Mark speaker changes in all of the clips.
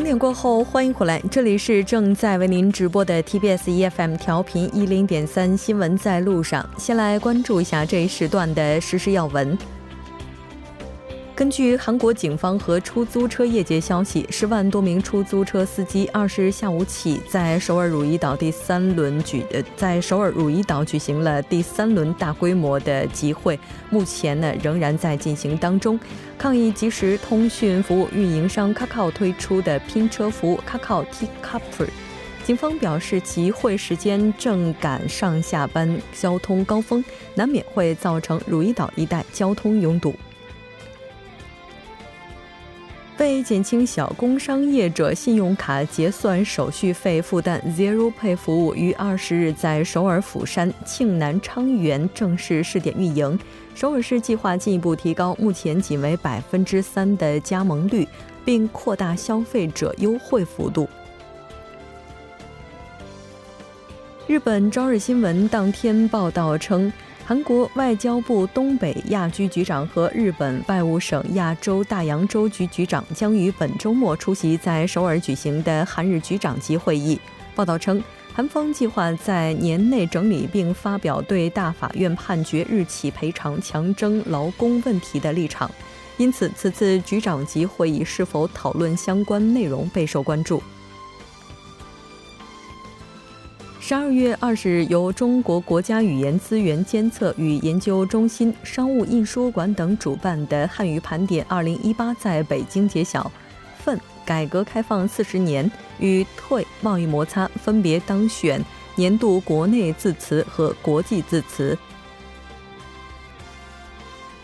Speaker 1: 整点过后，欢迎回来，这里是正在为您直播的 TBS EFM 调频一零点三新闻在路上。先来关注一下这一时段的时事要闻。根据韩国警方和出租车业界消息，十万多名出租车司机二十日下午起在首尔汝矣岛第三轮举呃，在首尔汝矣岛举行了第三轮大规模的集会，目前呢仍然在进行当中，抗议即时通讯服务运营商 Kakao 推出的拼车服务 Kakao T Couple。警方表示，集会时间正赶上下班交通高峰，难免会造成汝矣岛一带交通拥堵。为减轻小工商业者信用卡结算手续费负担，Zero Pay 服务于二十日在首尔、釜山、庆南、昌原正式试点运营。首尔市计划进一步提高目前仅为百分之三的加盟率，并扩大消费者优惠幅度。日本朝日新闻当天报道称。韩国外交部东北亚局局长和日本外务省亚洲大洋洲局局长将于本周末出席在首尔举行的韩日局长级会议。报道称，韩方计划在年内整理并发表对大法院判决日起赔偿强征劳工问题的立场，因此此次局长级会议是否讨论相关内容备受关注。十二月二十日，由中国国家语言资源监测与研究中心、商务印书馆等主办的汉语盘点二零一八在北京揭晓。奋改革开放四十年与退贸易摩擦分别当选年度国内字词和国际字词。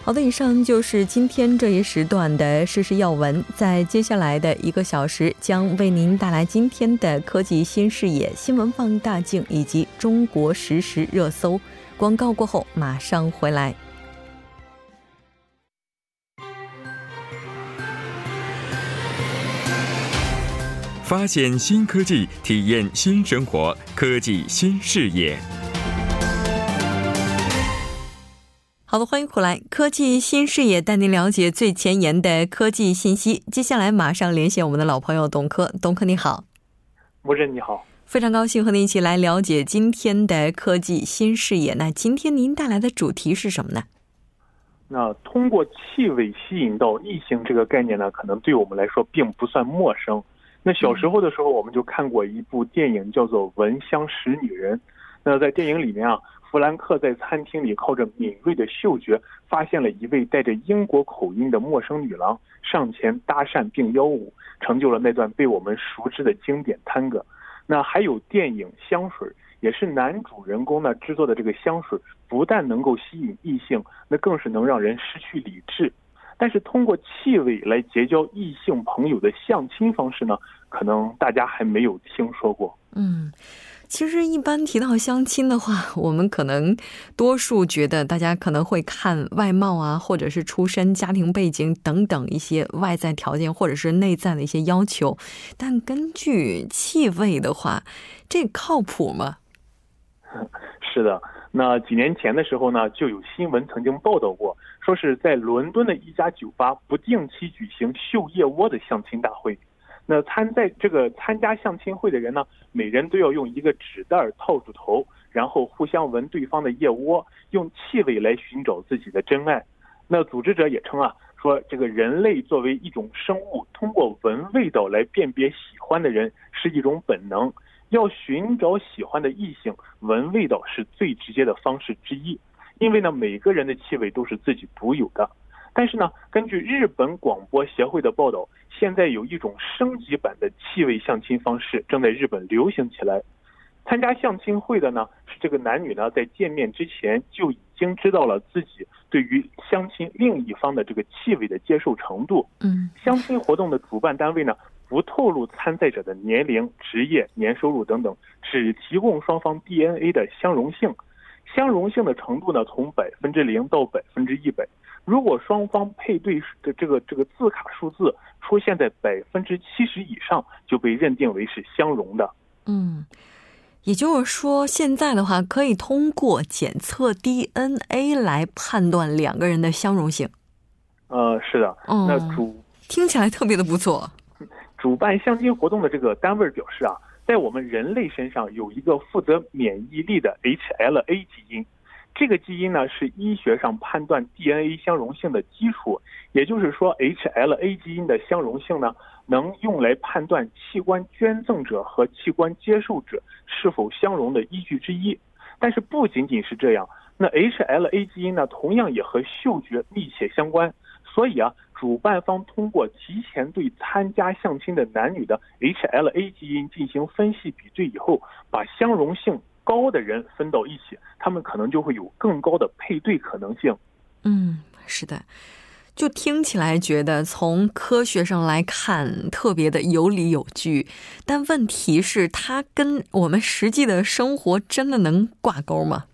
Speaker 1: 好的，以上就是今天这一时段的时事要闻。在接下来的一个小时，将为您带来今天的科技新视野、新闻放大镜以及中国实时热搜。广告过后马上回来。
Speaker 2: 发现新科技，体验新生活，科技新视野。
Speaker 1: 好的，欢迎回来，科技新视野带您了解最前沿的科技信息。接下来马上连线我们的老朋友董科，董科你好，
Speaker 3: 博士你好，
Speaker 1: 非常高兴和您一起来了解今天的科技新视野。那今天您带来的主题是什么呢？
Speaker 3: 那通过气味吸引到异性这个概念呢，可能对我们来说并不算陌生。那小时候的时候，我们就看过一部电影，叫做《闻香识女人》。那在电影里面啊。弗兰克在餐厅里靠着敏锐的嗅觉，发现了一位带着英国口音的陌生女郎，上前搭讪并邀舞，成就了那段被我们熟知的经典探戈。那还有电影《香水》，也是男主人公呢制作的这个香水，不但能够吸引异性，那更是能让人失去理智。但是通过气味来结交异性朋友的相亲方式呢，可能大家还没有听说过。
Speaker 1: 嗯。其实，一般提到相亲的话，我们可能多数觉得大家可能会看外貌啊，或者是出身、家庭背景等等一些外在条件，或者是内在的一些要求。但根据气味的话，这靠谱吗？
Speaker 3: 是的，那几年前的时候呢，就有新闻曾经报道过，说是在伦敦的一家酒吧不定期举行嗅腋窝的相亲大会。那参在这个参加相亲会的人呢，每人都要用一个纸袋套住头，然后互相闻对方的腋窝，用气味来寻找自己的真爱。那组织者也称啊，说这个人类作为一种生物，通过闻味道来辨别喜欢的人是一种本能。要寻找喜欢的异性，闻味道是最直接的方式之一，因为呢，每个人的气味都是自己独有的。但是呢，根据日本广播协会的报道，现在有一种升级版的气味相亲方式正在日本流行起来。参加相亲会的呢，是这个男女呢，在见面之前就已经知道了自己对于相亲另一方的这个气味的接受程度。
Speaker 1: 嗯，
Speaker 3: 相亲活动的主办单位呢，不透露参赛者的年龄、职业、年收入等等，只提供双方 DNA 的相容性。相容性的程度呢，从百分之零到百分之一百。如果双方配对的这个这个字卡数字出现在百分之七十以上，就被认定为是相容的。
Speaker 1: 嗯，也就是说，现在的话可以通过检测 DNA 来判断两个人的相容性。
Speaker 3: 呃，是的。那主
Speaker 1: 听起来特别的不错。
Speaker 3: 主办相亲活动的这个单位表示啊，在我们人类身上有一个负责免疫力的 HLA 基因，这个基因呢是医学上判断 DNA 相容性的基础。也就是说，HLA 基因的相容性呢，能用来判断器官捐赠者和器官接受者是否相容的依据之一。但是不仅仅是这样，那 HLA 基因呢，同样也和嗅觉密切相关。所以啊，主办方通过提前对参加相亲的男女的 HLA 基因进行分析比对以后，把相容性高的人分到一起，他们可能就会有更高的配对可能性。
Speaker 1: 嗯，是的，就听起来觉得从科学上来看特别的有理有据，但问题是它跟我们实际的生活真的能挂钩吗？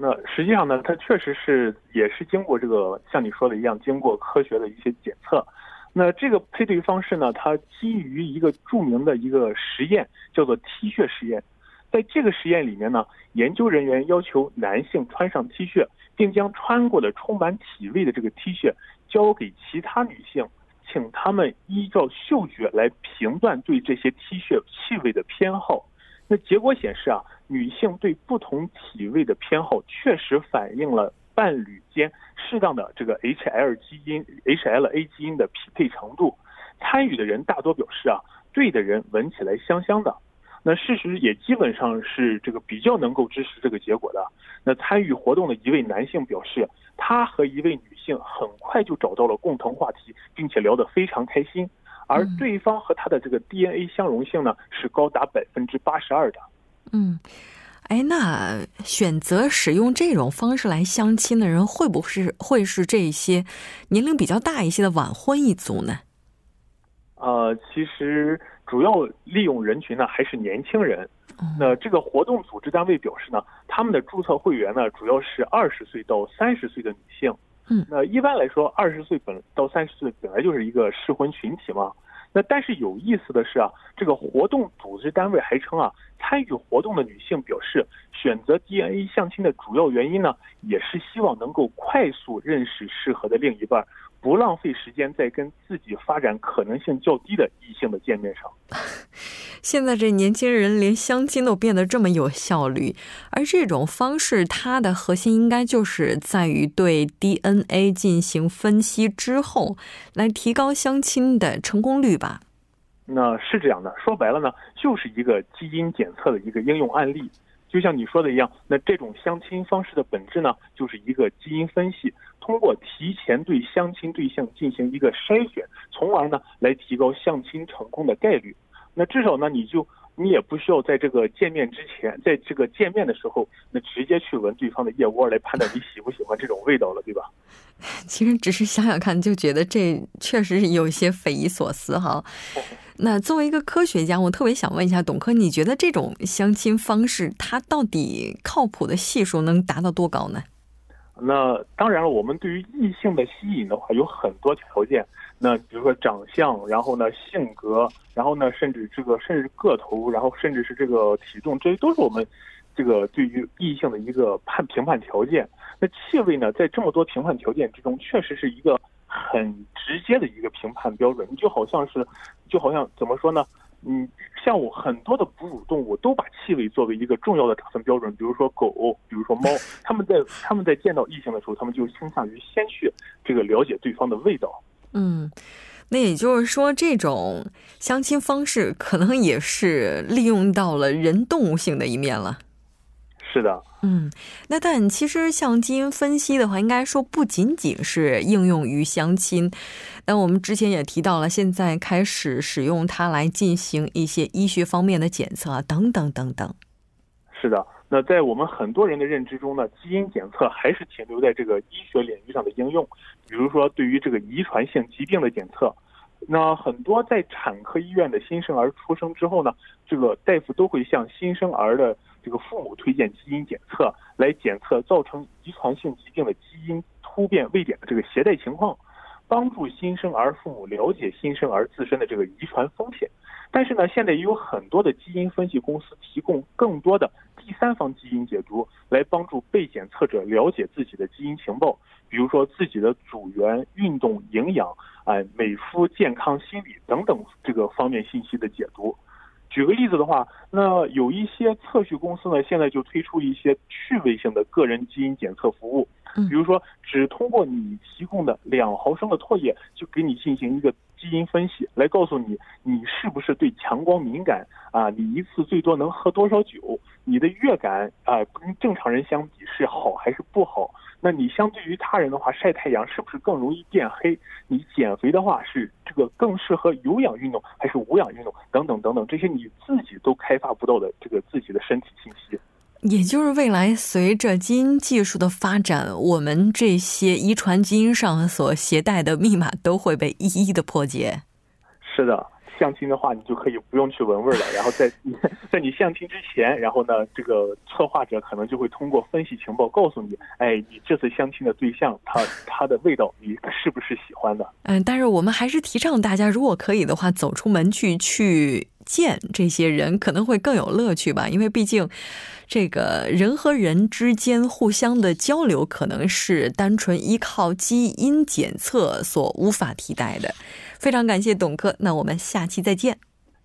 Speaker 3: 那实际上呢，它确实是也是经过这个像你说的一样，经过科学的一些检测。那这个配对方式呢，它基于一个著名的一个实验，叫做 T 恤实验。在这个实验里面呢，研究人员要求男性穿上 T 恤，并将穿过的充满体味的这个 T 恤交给其他女性，请她们依照嗅觉来评断对这些 T 恤气味的偏好。那结果显示啊。女性对不同体位的偏好确实反映了伴侣间适当的这个 HL 基因 HLA 基因的匹配程度。参与的人大多表示啊，对的人闻起来香香的。那事实也基本上是这个比较能够支持这个结果的。那参与活动的一位男性表示，他和一位女性很快就找到了共同话题，并且聊得非常开心。而对方和他的这个 DNA 相容性呢，是高达百分之八十二的。
Speaker 1: 嗯，哎，那选择使用这种方式来相亲的人，会不会是会是这些年龄比较大一些的晚婚一族呢？
Speaker 3: 呃，其实主要利用人群呢还是年轻人。那这个活动组织单位表示呢，他们的注册会员呢主要是二十岁到三十岁的女性。
Speaker 1: 嗯，
Speaker 3: 那一般来说，二十岁本到三十岁本来就是一个适婚群体嘛。那但是有意思的是啊，这个活动组织单位还称啊，参与活动的女性表示，选择 DNA 相亲的主要原因呢，也是希望能够快速认识适合的另一半。不浪费时间在跟自己发展可能性较低的异性的见面上。
Speaker 1: 现在这年轻人连相亲都变得这么有效率，而这种方式它的核心应该就是在于对 DNA 进行分析之后，来提高相亲的成功率吧？
Speaker 3: 那是这样的，说白了呢，就是一个基因检测的一个应用案例。就像你说的一样，那这种相亲方式的本质呢，就是一个基因分析。通过提前对相亲对象进行一个筛选，从而呢来提高相亲成功的概率。那至少呢，你就你也不需要在这个见面之前，在这个见面的时候，那直接去闻对方的腋窝来判断你喜不喜欢这种味道了，对吧？
Speaker 1: 其实只是想想看，就觉得这确实是有些匪夷所思哈。那作为一个科学家，我特别想问一下董科，你觉得这种相亲方式它到底靠谱的系数能达到多高呢？
Speaker 3: 那当然了，我们对于异性的吸引的话，有很多条件。那比如说长相，然后呢性格，然后呢甚至这个甚至个头，然后甚至是这个体重，这些都是我们这个对于异性的一个判评判条件。那气味呢，在这么多评判条件之中，确实是一个很直接的一个评判标准。你就好像是，就好像怎么说呢？嗯，像我很多的哺乳动物都把气味作为一个重要的打分标准，比如说狗，比如说猫，他们在他们在见到异性的时候，他们就倾向于先去这个了解对方的味道。
Speaker 1: 嗯，那也就是说，这种相亲方式可能也是利用到了人动物性的一面了。
Speaker 3: 是的，
Speaker 1: 嗯，那但其实像基因分析的话，应该说不仅仅是应用于相亲。那我们之前也提到了，现在开始使用它来进行一些医学方面的检测等等等等。
Speaker 3: 是的，那在我们很多人的认知中呢，基因检测还是停留在这个医学领域上的应用，比如说对于这个遗传性疾病的检测。那很多在产科医院的新生儿出生之后呢，这个大夫都会向新生儿的这个父母推荐基因检测，来检测造成遗传性疾病的基因突变位点的这个携带情况。帮助新生儿父母了解新生儿自身的这个遗传风险。但是呢，现在也有很多的基因分析公司提供更多的第三方基因解读，来帮助被检测者了解自己的基因情报，比如说自己的组员、运动、营养、哎美肤、健康、心理等等这个方面信息的解读。举个例子的话，那有一些测序公司呢，现在就推出一些趣味性的个人基因检测服务，比如说只通过你提供的两毫升的唾液，就给你进行一个。基因分析来告诉你，你是不是对强光敏感啊？你一次最多能喝多少酒？你的乐感啊，跟正常人相比是好还是不好？那你相对于他人的话，晒太阳是不是更容易变黑？你减肥的话，是这个更适合有氧运动还是无氧运动？等等等等，这些你自己都开发不到的这个自己的身体信息。
Speaker 1: 也就是未来随着基因技术的发展，我们这些遗传基因上所携带的密码都会被一一的破解。
Speaker 3: 是的。相亲的话，你就可以不用去闻味了。然后在在你相亲之前，然后呢，这个策划者可能就会通过分析情报告诉你，哎，你这次相亲的对象，他他的味道你是不是喜欢的？
Speaker 1: 嗯，但是我们还是提倡大家，如果可以的话，走出门去去见这些人，可能会更有乐趣吧。因为毕竟，这个人和人之间互相的交流，可能是单纯依靠基因检测所无法替代的。非常感谢董科，那我们下期再见。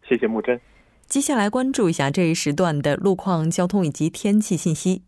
Speaker 3: 谢谢木真。
Speaker 1: 接下来关注一下这一时段的路况、交通以及天气信息。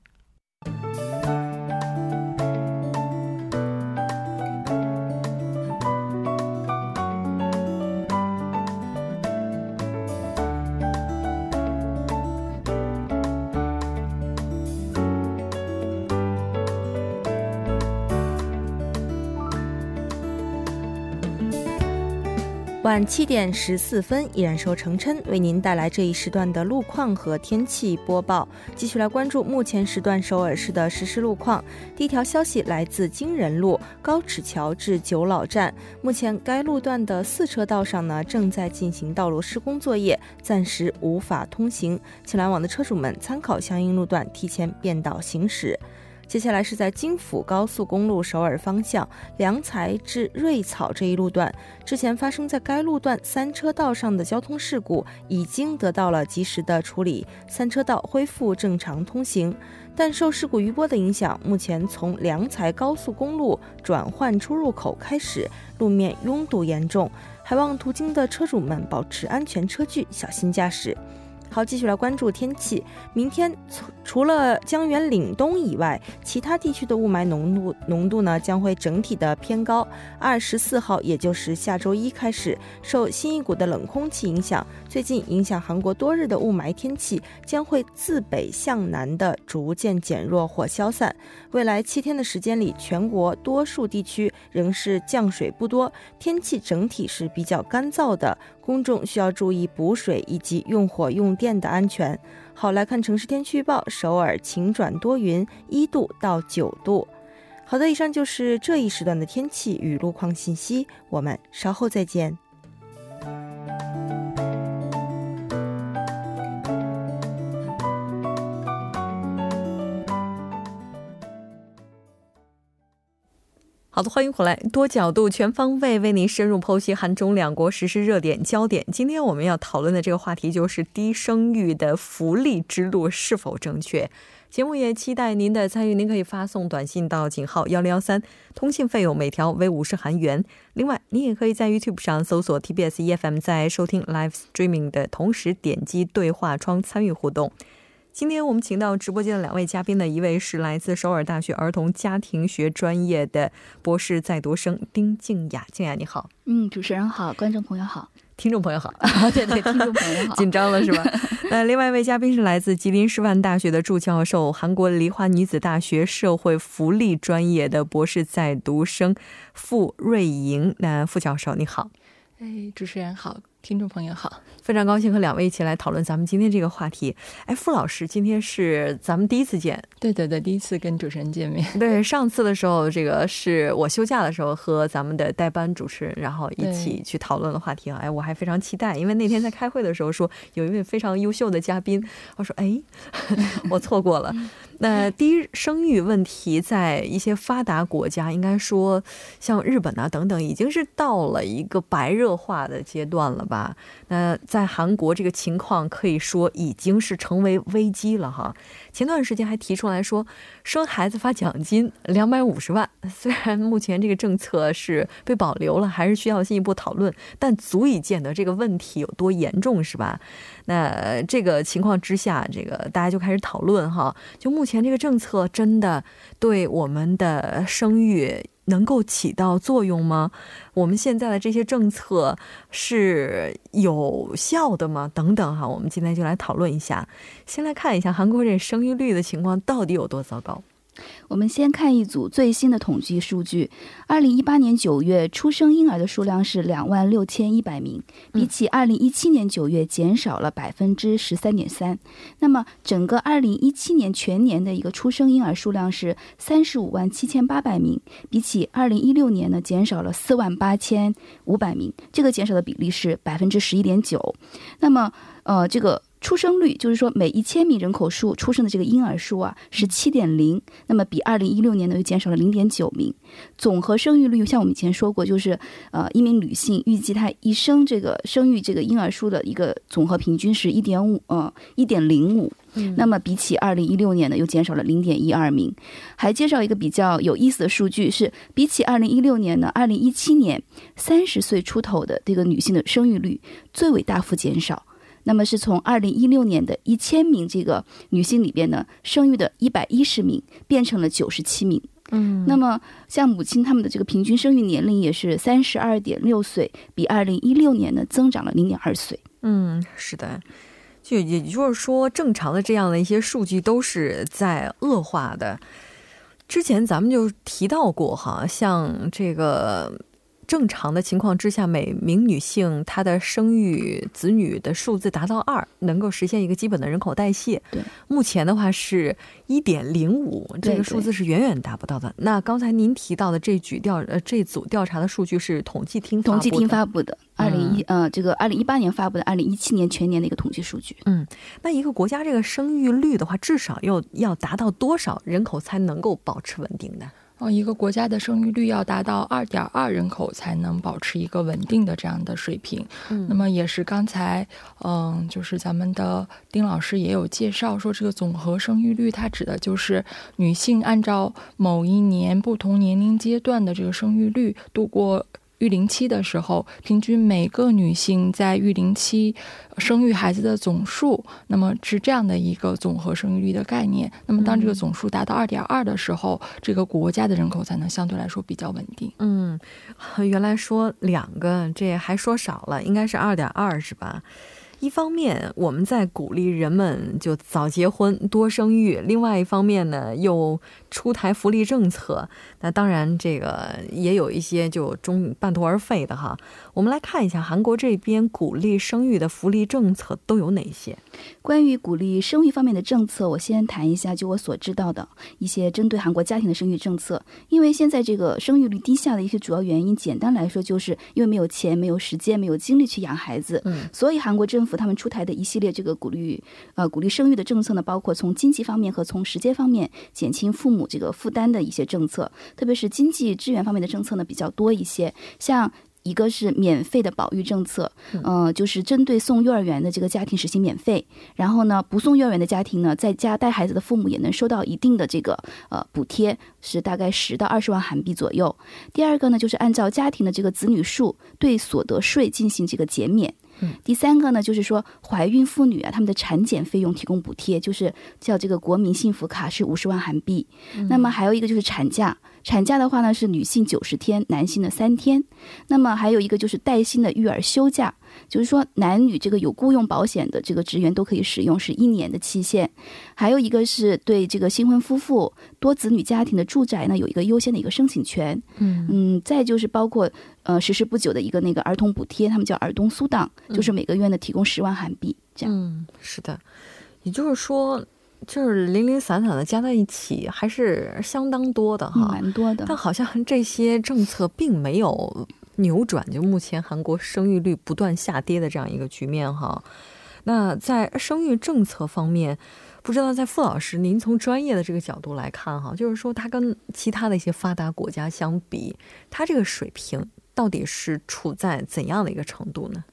Speaker 4: 晚七点十四分，依然由程琛为您带来这一时段的路况和天气播报。继续来关注目前时段首尔市的实时路况。第一条消息来自金仁路高尺桥至九老站，目前该路段的四车道上呢正在进行道路施工作业，暂时无法通行，请来往的车主们参考相应路段提前变道行驶。接下来是在京釜高速公路首尔方向良才至瑞草这一路段，之前发生在该路段三车道上的交通事故已经得到了及时的处理，三车道恢复正常通行。但受事故余波的影响，目前从良才高速公路转换出入口开始，路面拥堵严重，还望途经的车主们保持安全车距，小心驾驶。好，继续来关注天气。明天除除了江源岭东以外，其他地区的雾霾浓度浓度呢将会整体的偏高。二十四号，也就是下周一开始，受新一股的冷空气影响，最近影响韩国多日的雾霾天气将会自北向南的逐渐减弱或消散。未来七天的时间里，全国多数地区仍是降水不多，天气整体是比较干燥的。公众需要注意补水以及用火用电的安全。好，来看城市天气预报：首尔晴转多云，一度到九度。好的，以上就是这一时段的天气与路况信息。我们稍后再见。
Speaker 1: 好的，欢迎回来，多角度、全方位为您深入剖析韩中两国实施热点焦点。今天我们要讨论的这个话题就是低生育的福利之路是否正确？节目也期待您的参与，您可以发送短信到井号幺零幺三，通信费用每条为五十韩元。另外，您也可以在 YouTube 上搜索 TBS EFM，在收听 Live Streaming 的同时点击对话窗参与互动。今天我们请到直播间的两位嘉宾呢，一位是来自首尔大学儿童家庭学专业的博士在读生丁静雅，静雅你好。
Speaker 5: 嗯，主持人好，观众朋友好，
Speaker 1: 听众朋友好。
Speaker 5: 对对，听众朋友好。
Speaker 1: 紧张了是吧？那另外一位嘉宾是来自吉林师范大学的助教授，韩国梨花女子大学社会福利专业的博士在读生傅瑞莹。那傅教授你好。
Speaker 6: 哎，主持人好。听众朋友好，
Speaker 1: 非常高兴和两位一起来讨论咱们今天这个话题。哎，傅老师，今天是咱们第一次见，
Speaker 6: 对对对，第一次跟主持人见面。
Speaker 1: 对，上次的时候，这个是我休假的时候和咱们的代班主持人，然后一起去讨论的话题啊。哎，我还非常期待，因为那天在开会的时候说有一位非常优秀的嘉宾，我说哎，我错过了。那低生育问题在一些发达国家，应该说像日本啊等等，已经是到了一个白热化的阶段了吧？那在韩国这个情况可以说已经是成为危机了哈。前段时间还提出来说，生孩子发奖金两百五十万。虽然目前这个政策是被保留了，还是需要进一步讨论，但足以见得这个问题有多严重，是吧？那这个情况之下，这个大家就开始讨论哈，就目前这个政策真的对我们的生育能够起到作用吗？我们现在的这些政策是有效的吗？等等哈，我们今天就来讨论一下。先来看一下韩国这生育率的情况到底有多糟糕。
Speaker 5: 我们先看一组最新的统计数据。二零一八年九月出生婴儿的数量是两万六千一百名，比起二零一七年九月减少了百分之十三点三。那么整个二零一七年全年的一个出生婴儿数量是三十五万七千八百名，比起二零一六年呢减少了四万八千五百名，这个减少的比例是百分之十一点九。那么呃这个。出生率就是说，每一千名人口数出生的这个婴儿数啊是七点零，那么比二零一六年呢又减少了零点九名。总和生育率像我们以前说过，就是呃一名女性预计她一生这个生育这个婴儿数的一个总和平均是一点五呃一点零五，那么比起二零一六年呢又减少了零点一二名。还介绍一个比较有意思的数据是，比起二零一六年呢，二零一七年三十岁出头的这个女性的生育率最为大幅减少。那么是从二零一六年的一千名这个女性里边呢，生育的一百一十名变成了九十七名。嗯，那么像母亲他们的这个平均生育年龄也是三十二点六岁，比二零一六年呢增长了零点二岁。
Speaker 1: 嗯，是的，就也就是说，正常的这样的一些数据都是在恶化的。之前咱们就提到过哈，像这个。正常的情况之下，每名女性她的生育子女的数字达到二，能够实现一个基本的人口代谢。
Speaker 5: 对，
Speaker 1: 目前的话是一点零五，这个数字是远远达不到的。那刚才您提到的这举调呃这组调查的数据是统计厅
Speaker 5: 统计厅发布的，二零一呃这个二零一八年发布的二零一七年全年的一个统计数据。
Speaker 1: 嗯，那一个国家这个生育率的话，至少要要达到多少人口才能够保持稳定呢？
Speaker 6: 哦，一个国家的生育率要达到二点二人口才能保持一个稳定的这样的水平。嗯，那么也是刚才，嗯，就是咱们的丁老师也有介绍说，这个总和生育率它指的就是女性按照某一年不同年龄阶段的这个生育率度过。育龄期的时候，平均每个女性在育龄期生育孩子的总数，那么是这样的一个总和生育率的概念。那么当这个总数达到二点二的时候，这个国家的人口才能相对来说比较稳定。
Speaker 1: 嗯，原来说两个，这还说少了，应该是二点二，是吧？一方面，我们在鼓励人们就早结婚、多生育；另外一方面呢，又出台福利政策。那当然，这个也有一些就中半途而废的哈。我们来看一下韩国这边鼓励生育的福利政策都有哪些。
Speaker 5: 关于鼓励生育方面的政策，我先谈一下，就我所知道的一些针对韩国家庭的生育政策。因为现在这个生育率低下的一些主要原因，简单来说，就是因为没有钱、没有时间、没有精力去养孩子。嗯，所以韩国政府他们出台的一系列这个鼓励呃鼓励生育的政策呢，包括从经济方面和从时间方面减轻父母这个负担的一些政策，特别是经济支援方面的政策呢比较多一些，像。一个是免费的保育政策，嗯，就是针对送幼儿园的这个家庭实行免费，然后呢，不送幼儿园的家庭呢，在家带孩子的父母也能收到一定的这个呃补贴，是大概十到二十万韩币左右。第二个呢，就是按照家庭的这个子女数对所得税进行这个减免。第三个呢，就是说怀孕妇女啊，他们的产检费用提供补贴，就是叫这个国民幸福卡，是五十万韩币。那么还有一个就是产假，产假的话呢是女性九十天，男性的三天。那么还有一个就是带薪的育儿休假。就是说，男女这个有雇佣保险的这个职员都可以使用，是一年的期限。还有一个是对这个新婚夫妇、多子女家庭的住宅呢，有一个优先的一个申请权。嗯嗯，再就是包括呃实施不久的一个那个儿童补贴，他们叫儿童苏档，就是每个月呢提供十万韩币这样。
Speaker 1: 嗯，是的，也就是说，就是零零散散的加在一起，还是相当多的哈，
Speaker 5: 蛮多的。
Speaker 1: 但好像这些政策并没有。扭转就目前韩国生育率不断下跌的这样一个局面哈，那在生育政策方面，不知道在傅老师您从专业的这个角度来看哈，就是说它跟其他的一些发达国家相比，它这个水平到底是处在怎样的一个程度呢？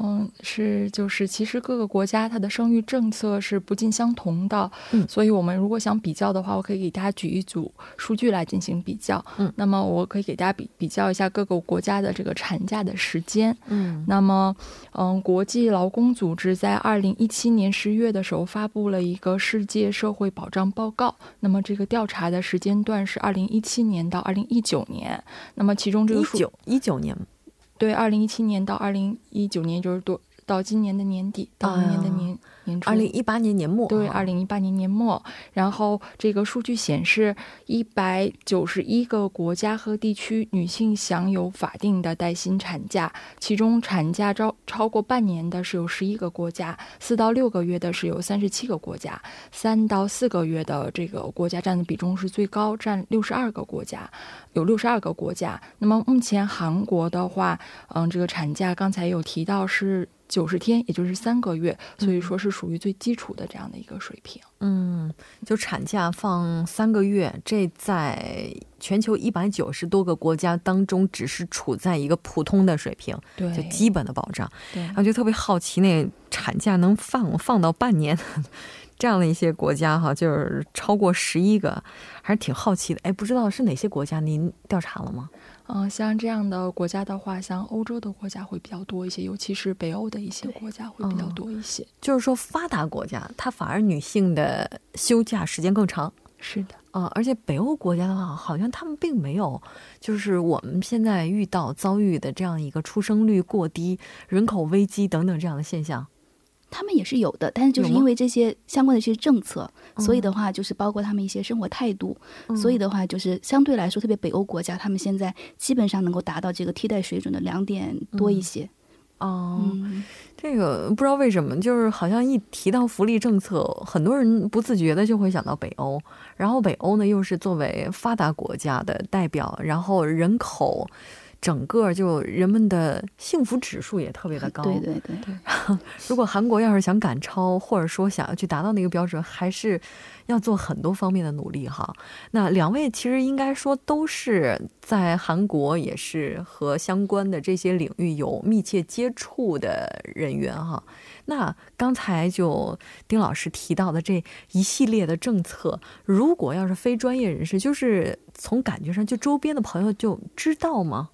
Speaker 6: 嗯，是就是，其实各个国家它的生育政策是不尽相同的，
Speaker 1: 嗯，
Speaker 6: 所以我们如果想比较的话，我可以给大家举一组数据来进行比较，
Speaker 1: 嗯，
Speaker 6: 那么我可以给大家比比较一下各个国家的这个产假的时间，
Speaker 1: 嗯，
Speaker 6: 那么，嗯，国际劳工组织在二零一七年十月的时候发布了一个世界社会保障报告，那么这个调查的时间段是二零一七年到二零一九年，那么其中这个数
Speaker 1: 一九一九年。
Speaker 6: 对，二零一七年到二零一九年就是多到今年的年底，到明年的年年初。
Speaker 1: 二零一八年年末，
Speaker 6: 对，二零一八年年末，然后这个数据显示，一百九十一个国家和地区女性享有法定的带薪产假，其中产假超超过半年的是有十一个国家，四到六个月的是有三十七个国家，三到四个月的这个国家占的比重是最高，占六十二个国家，有六十二个国家。那么目前韩国的话，嗯，这个产假刚才有提到是。九十天，也就是三个月，所以说是属于最基础的这样的一个水平。
Speaker 1: 嗯，就产假放三个月，这在全球一百九十多个国家当中，只是处在一个普通的水平，
Speaker 6: 对，
Speaker 1: 就基本的保障。
Speaker 6: 对，
Speaker 1: 然后就特别好奇，那产假能放放到半年，这样的一些国家哈，就是超过十一个，还是挺好奇的。哎，不知道是哪些国家？您调查了吗？
Speaker 6: 嗯，像这样的国家的话，像欧洲的国家会比较多一些，尤其是北欧的一些国家会比较多一些。
Speaker 1: 就是说，发达国家它反而女性的休假时间更长。
Speaker 6: 是的，
Speaker 1: 啊，而且北欧国家的话，好像他们并没有，就是我们现在遇到遭遇的这样一个出生率过低、人口危机等等这样的现象。
Speaker 5: 他们也是有的，但是就是因为这些相关的一些政策，所以的话就是包括他们一些生活态度，所以的话就是相对来说，特别北欧国家，他们现在基本上能够达到这个替代水准的两点多一些。
Speaker 1: 哦，这个不知道为什么，就是好像一提到福利政策，很多人不自觉的就会想到北欧，然后北欧呢又是作为发达国家的代表，然后人口。整个就人们的幸福指数也特别的高，
Speaker 5: 对对对对。
Speaker 1: 如果韩国要是想赶超，或者说想要去达到那个标准，还是要做很多方面的努力哈。那两位其实应该说都是在韩国，也是和相关的这些领域有密切接触的人员哈。那刚才就丁老师提到的这一系列的政策，如果要是非专业人士，就是从感觉上就周边的朋友就知道吗？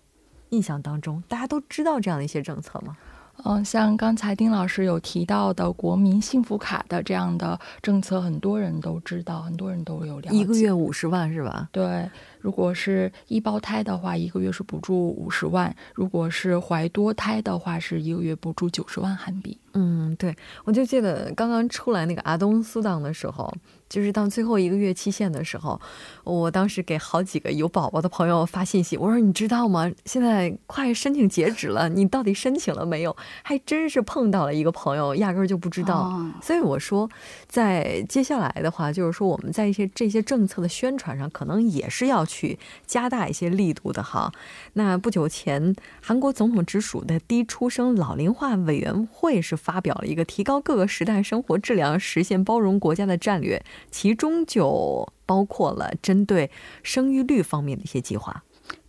Speaker 1: 印象当中，大家都知道这样的一些政策吗？
Speaker 6: 嗯，像刚才丁老师有提到的国民幸福卡的这样的政策，很多人都知道，很多人都有了解。
Speaker 1: 一个月五十万是吧？
Speaker 6: 对，如果是一胞胎的话，一个月是补助五十万；如果是怀多胎的话，是一个月补助九十万韩币。
Speaker 1: 嗯，对，我就记得刚刚出来那个阿东苏档的时候。就是到最后一个月期限的时候，我当时给好几个有宝宝的朋友发信息，我说你知道吗？现在快申请截止了，你到底申请了没有？还真是碰到了一个朋友，压根儿就不知道。所以我说，在接下来的话，就是说我们在一些这些政策的宣传上，可能也是要去加大一些力度的哈。那不久前，韩国总统直属的低出生老龄化委员会是发表了一个提高各个时代生活质量、实现包容国家的战略。其中就包括了针对生育率方面的一些计划。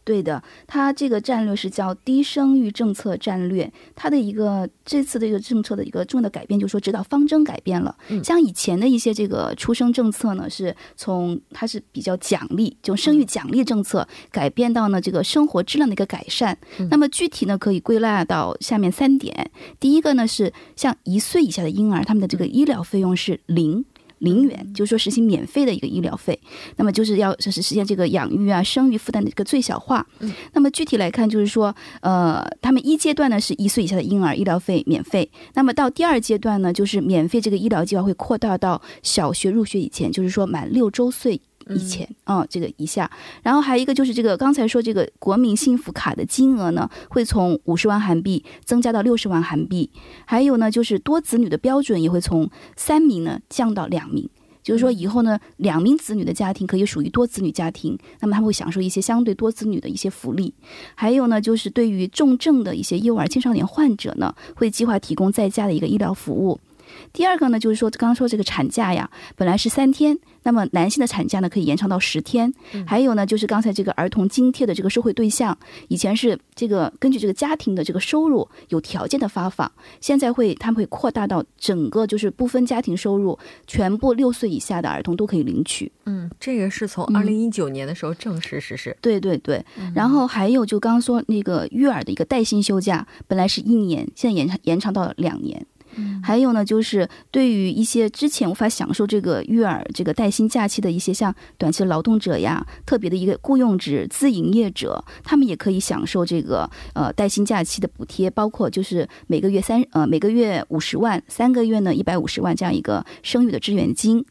Speaker 5: 对的，它这个战略是叫低生育政策战略。它的一个这次的一个政策的一个重要的改变，就是说指导方针改变了。像以前的一些这个出生政策呢，是从它是比较奖励，就生育奖励政策改变到呢这个生活质量的一个改善。那么具体呢，可以归纳到下面三点。第一个呢是像一岁以下的婴儿，他们的这个医疗费用是零。零元，就是说实行免费的一个医疗费，那么就是要就是实现这个养育啊、生育负担的一个最小化。那么具体来看，就是说，呃，他们一阶段呢是一岁以下的婴儿医疗费免费，那么到第二阶段呢，就是免费这个医疗计划会扩大到小学入学以前，就是说满六周岁。以前啊，这个以下，然后还有一个就是这个刚才说这个国民幸福卡的金额呢，会从五十万韩币增加到六十万韩币，还有呢就是多子女的标准也会从三名呢降到两名，就是说以后呢两名子女的家庭可以属于多子女家庭，那么他们会享受一些相对多子女的一些福利，还有呢就是对于重症的一些幼儿青少年患者呢，会计划提供在家的一个医疗服务。第二个呢，就是说刚刚说这个产假呀，本来是三天。那么男性的产假呢，可以延长到十天。还有呢，就是刚才这个儿童津贴的这个受惠对象，以前是这个根据这个家庭的这个收入有条件的发放，现在会他们会扩大到整个就是不分家庭收入，全部六岁以下的儿童都可以领取。
Speaker 1: 嗯，这个是从二零一九年的时候正式实施。
Speaker 5: 对对对。然后还有就刚刚说那个育儿的一个带薪休假，本来是一年，现在延长延长到了两年。还有呢，就是对于一些之前无法享受这个育儿这个带薪假期的一些像短期劳动者呀，特别的一个雇佣制自营业者，他们也可以享受这个呃带薪假期的补贴，包括就是每个月三呃每个月五十万，三个月呢一百五十万这样一个生育的支援金。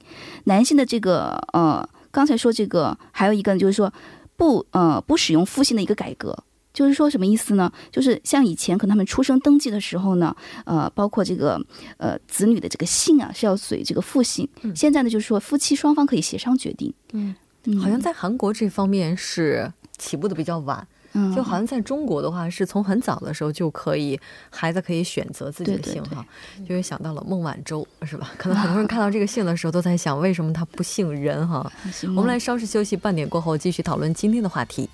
Speaker 5: 男性的这个呃刚才说这个还有一个就是说不呃不使用父姓的一个改革。就是说什么意思呢？就是像以前可能他们出生登记的时候呢，呃，包括这个呃子女的这个姓啊是要随这个父姓。现在呢，就是说夫妻双方可以协商决定。
Speaker 1: 嗯，好像在韩国这方面是起步的比较晚。嗯，就好像在中国的话，是从很早的时候就可以孩子可以选择自己的姓哈。就会想到了孟晚舟是吧？可能很多人看到这个姓的时候都在想，为什么他不姓任哈？我们来稍事休息，半点过后继续讨论今天的话题。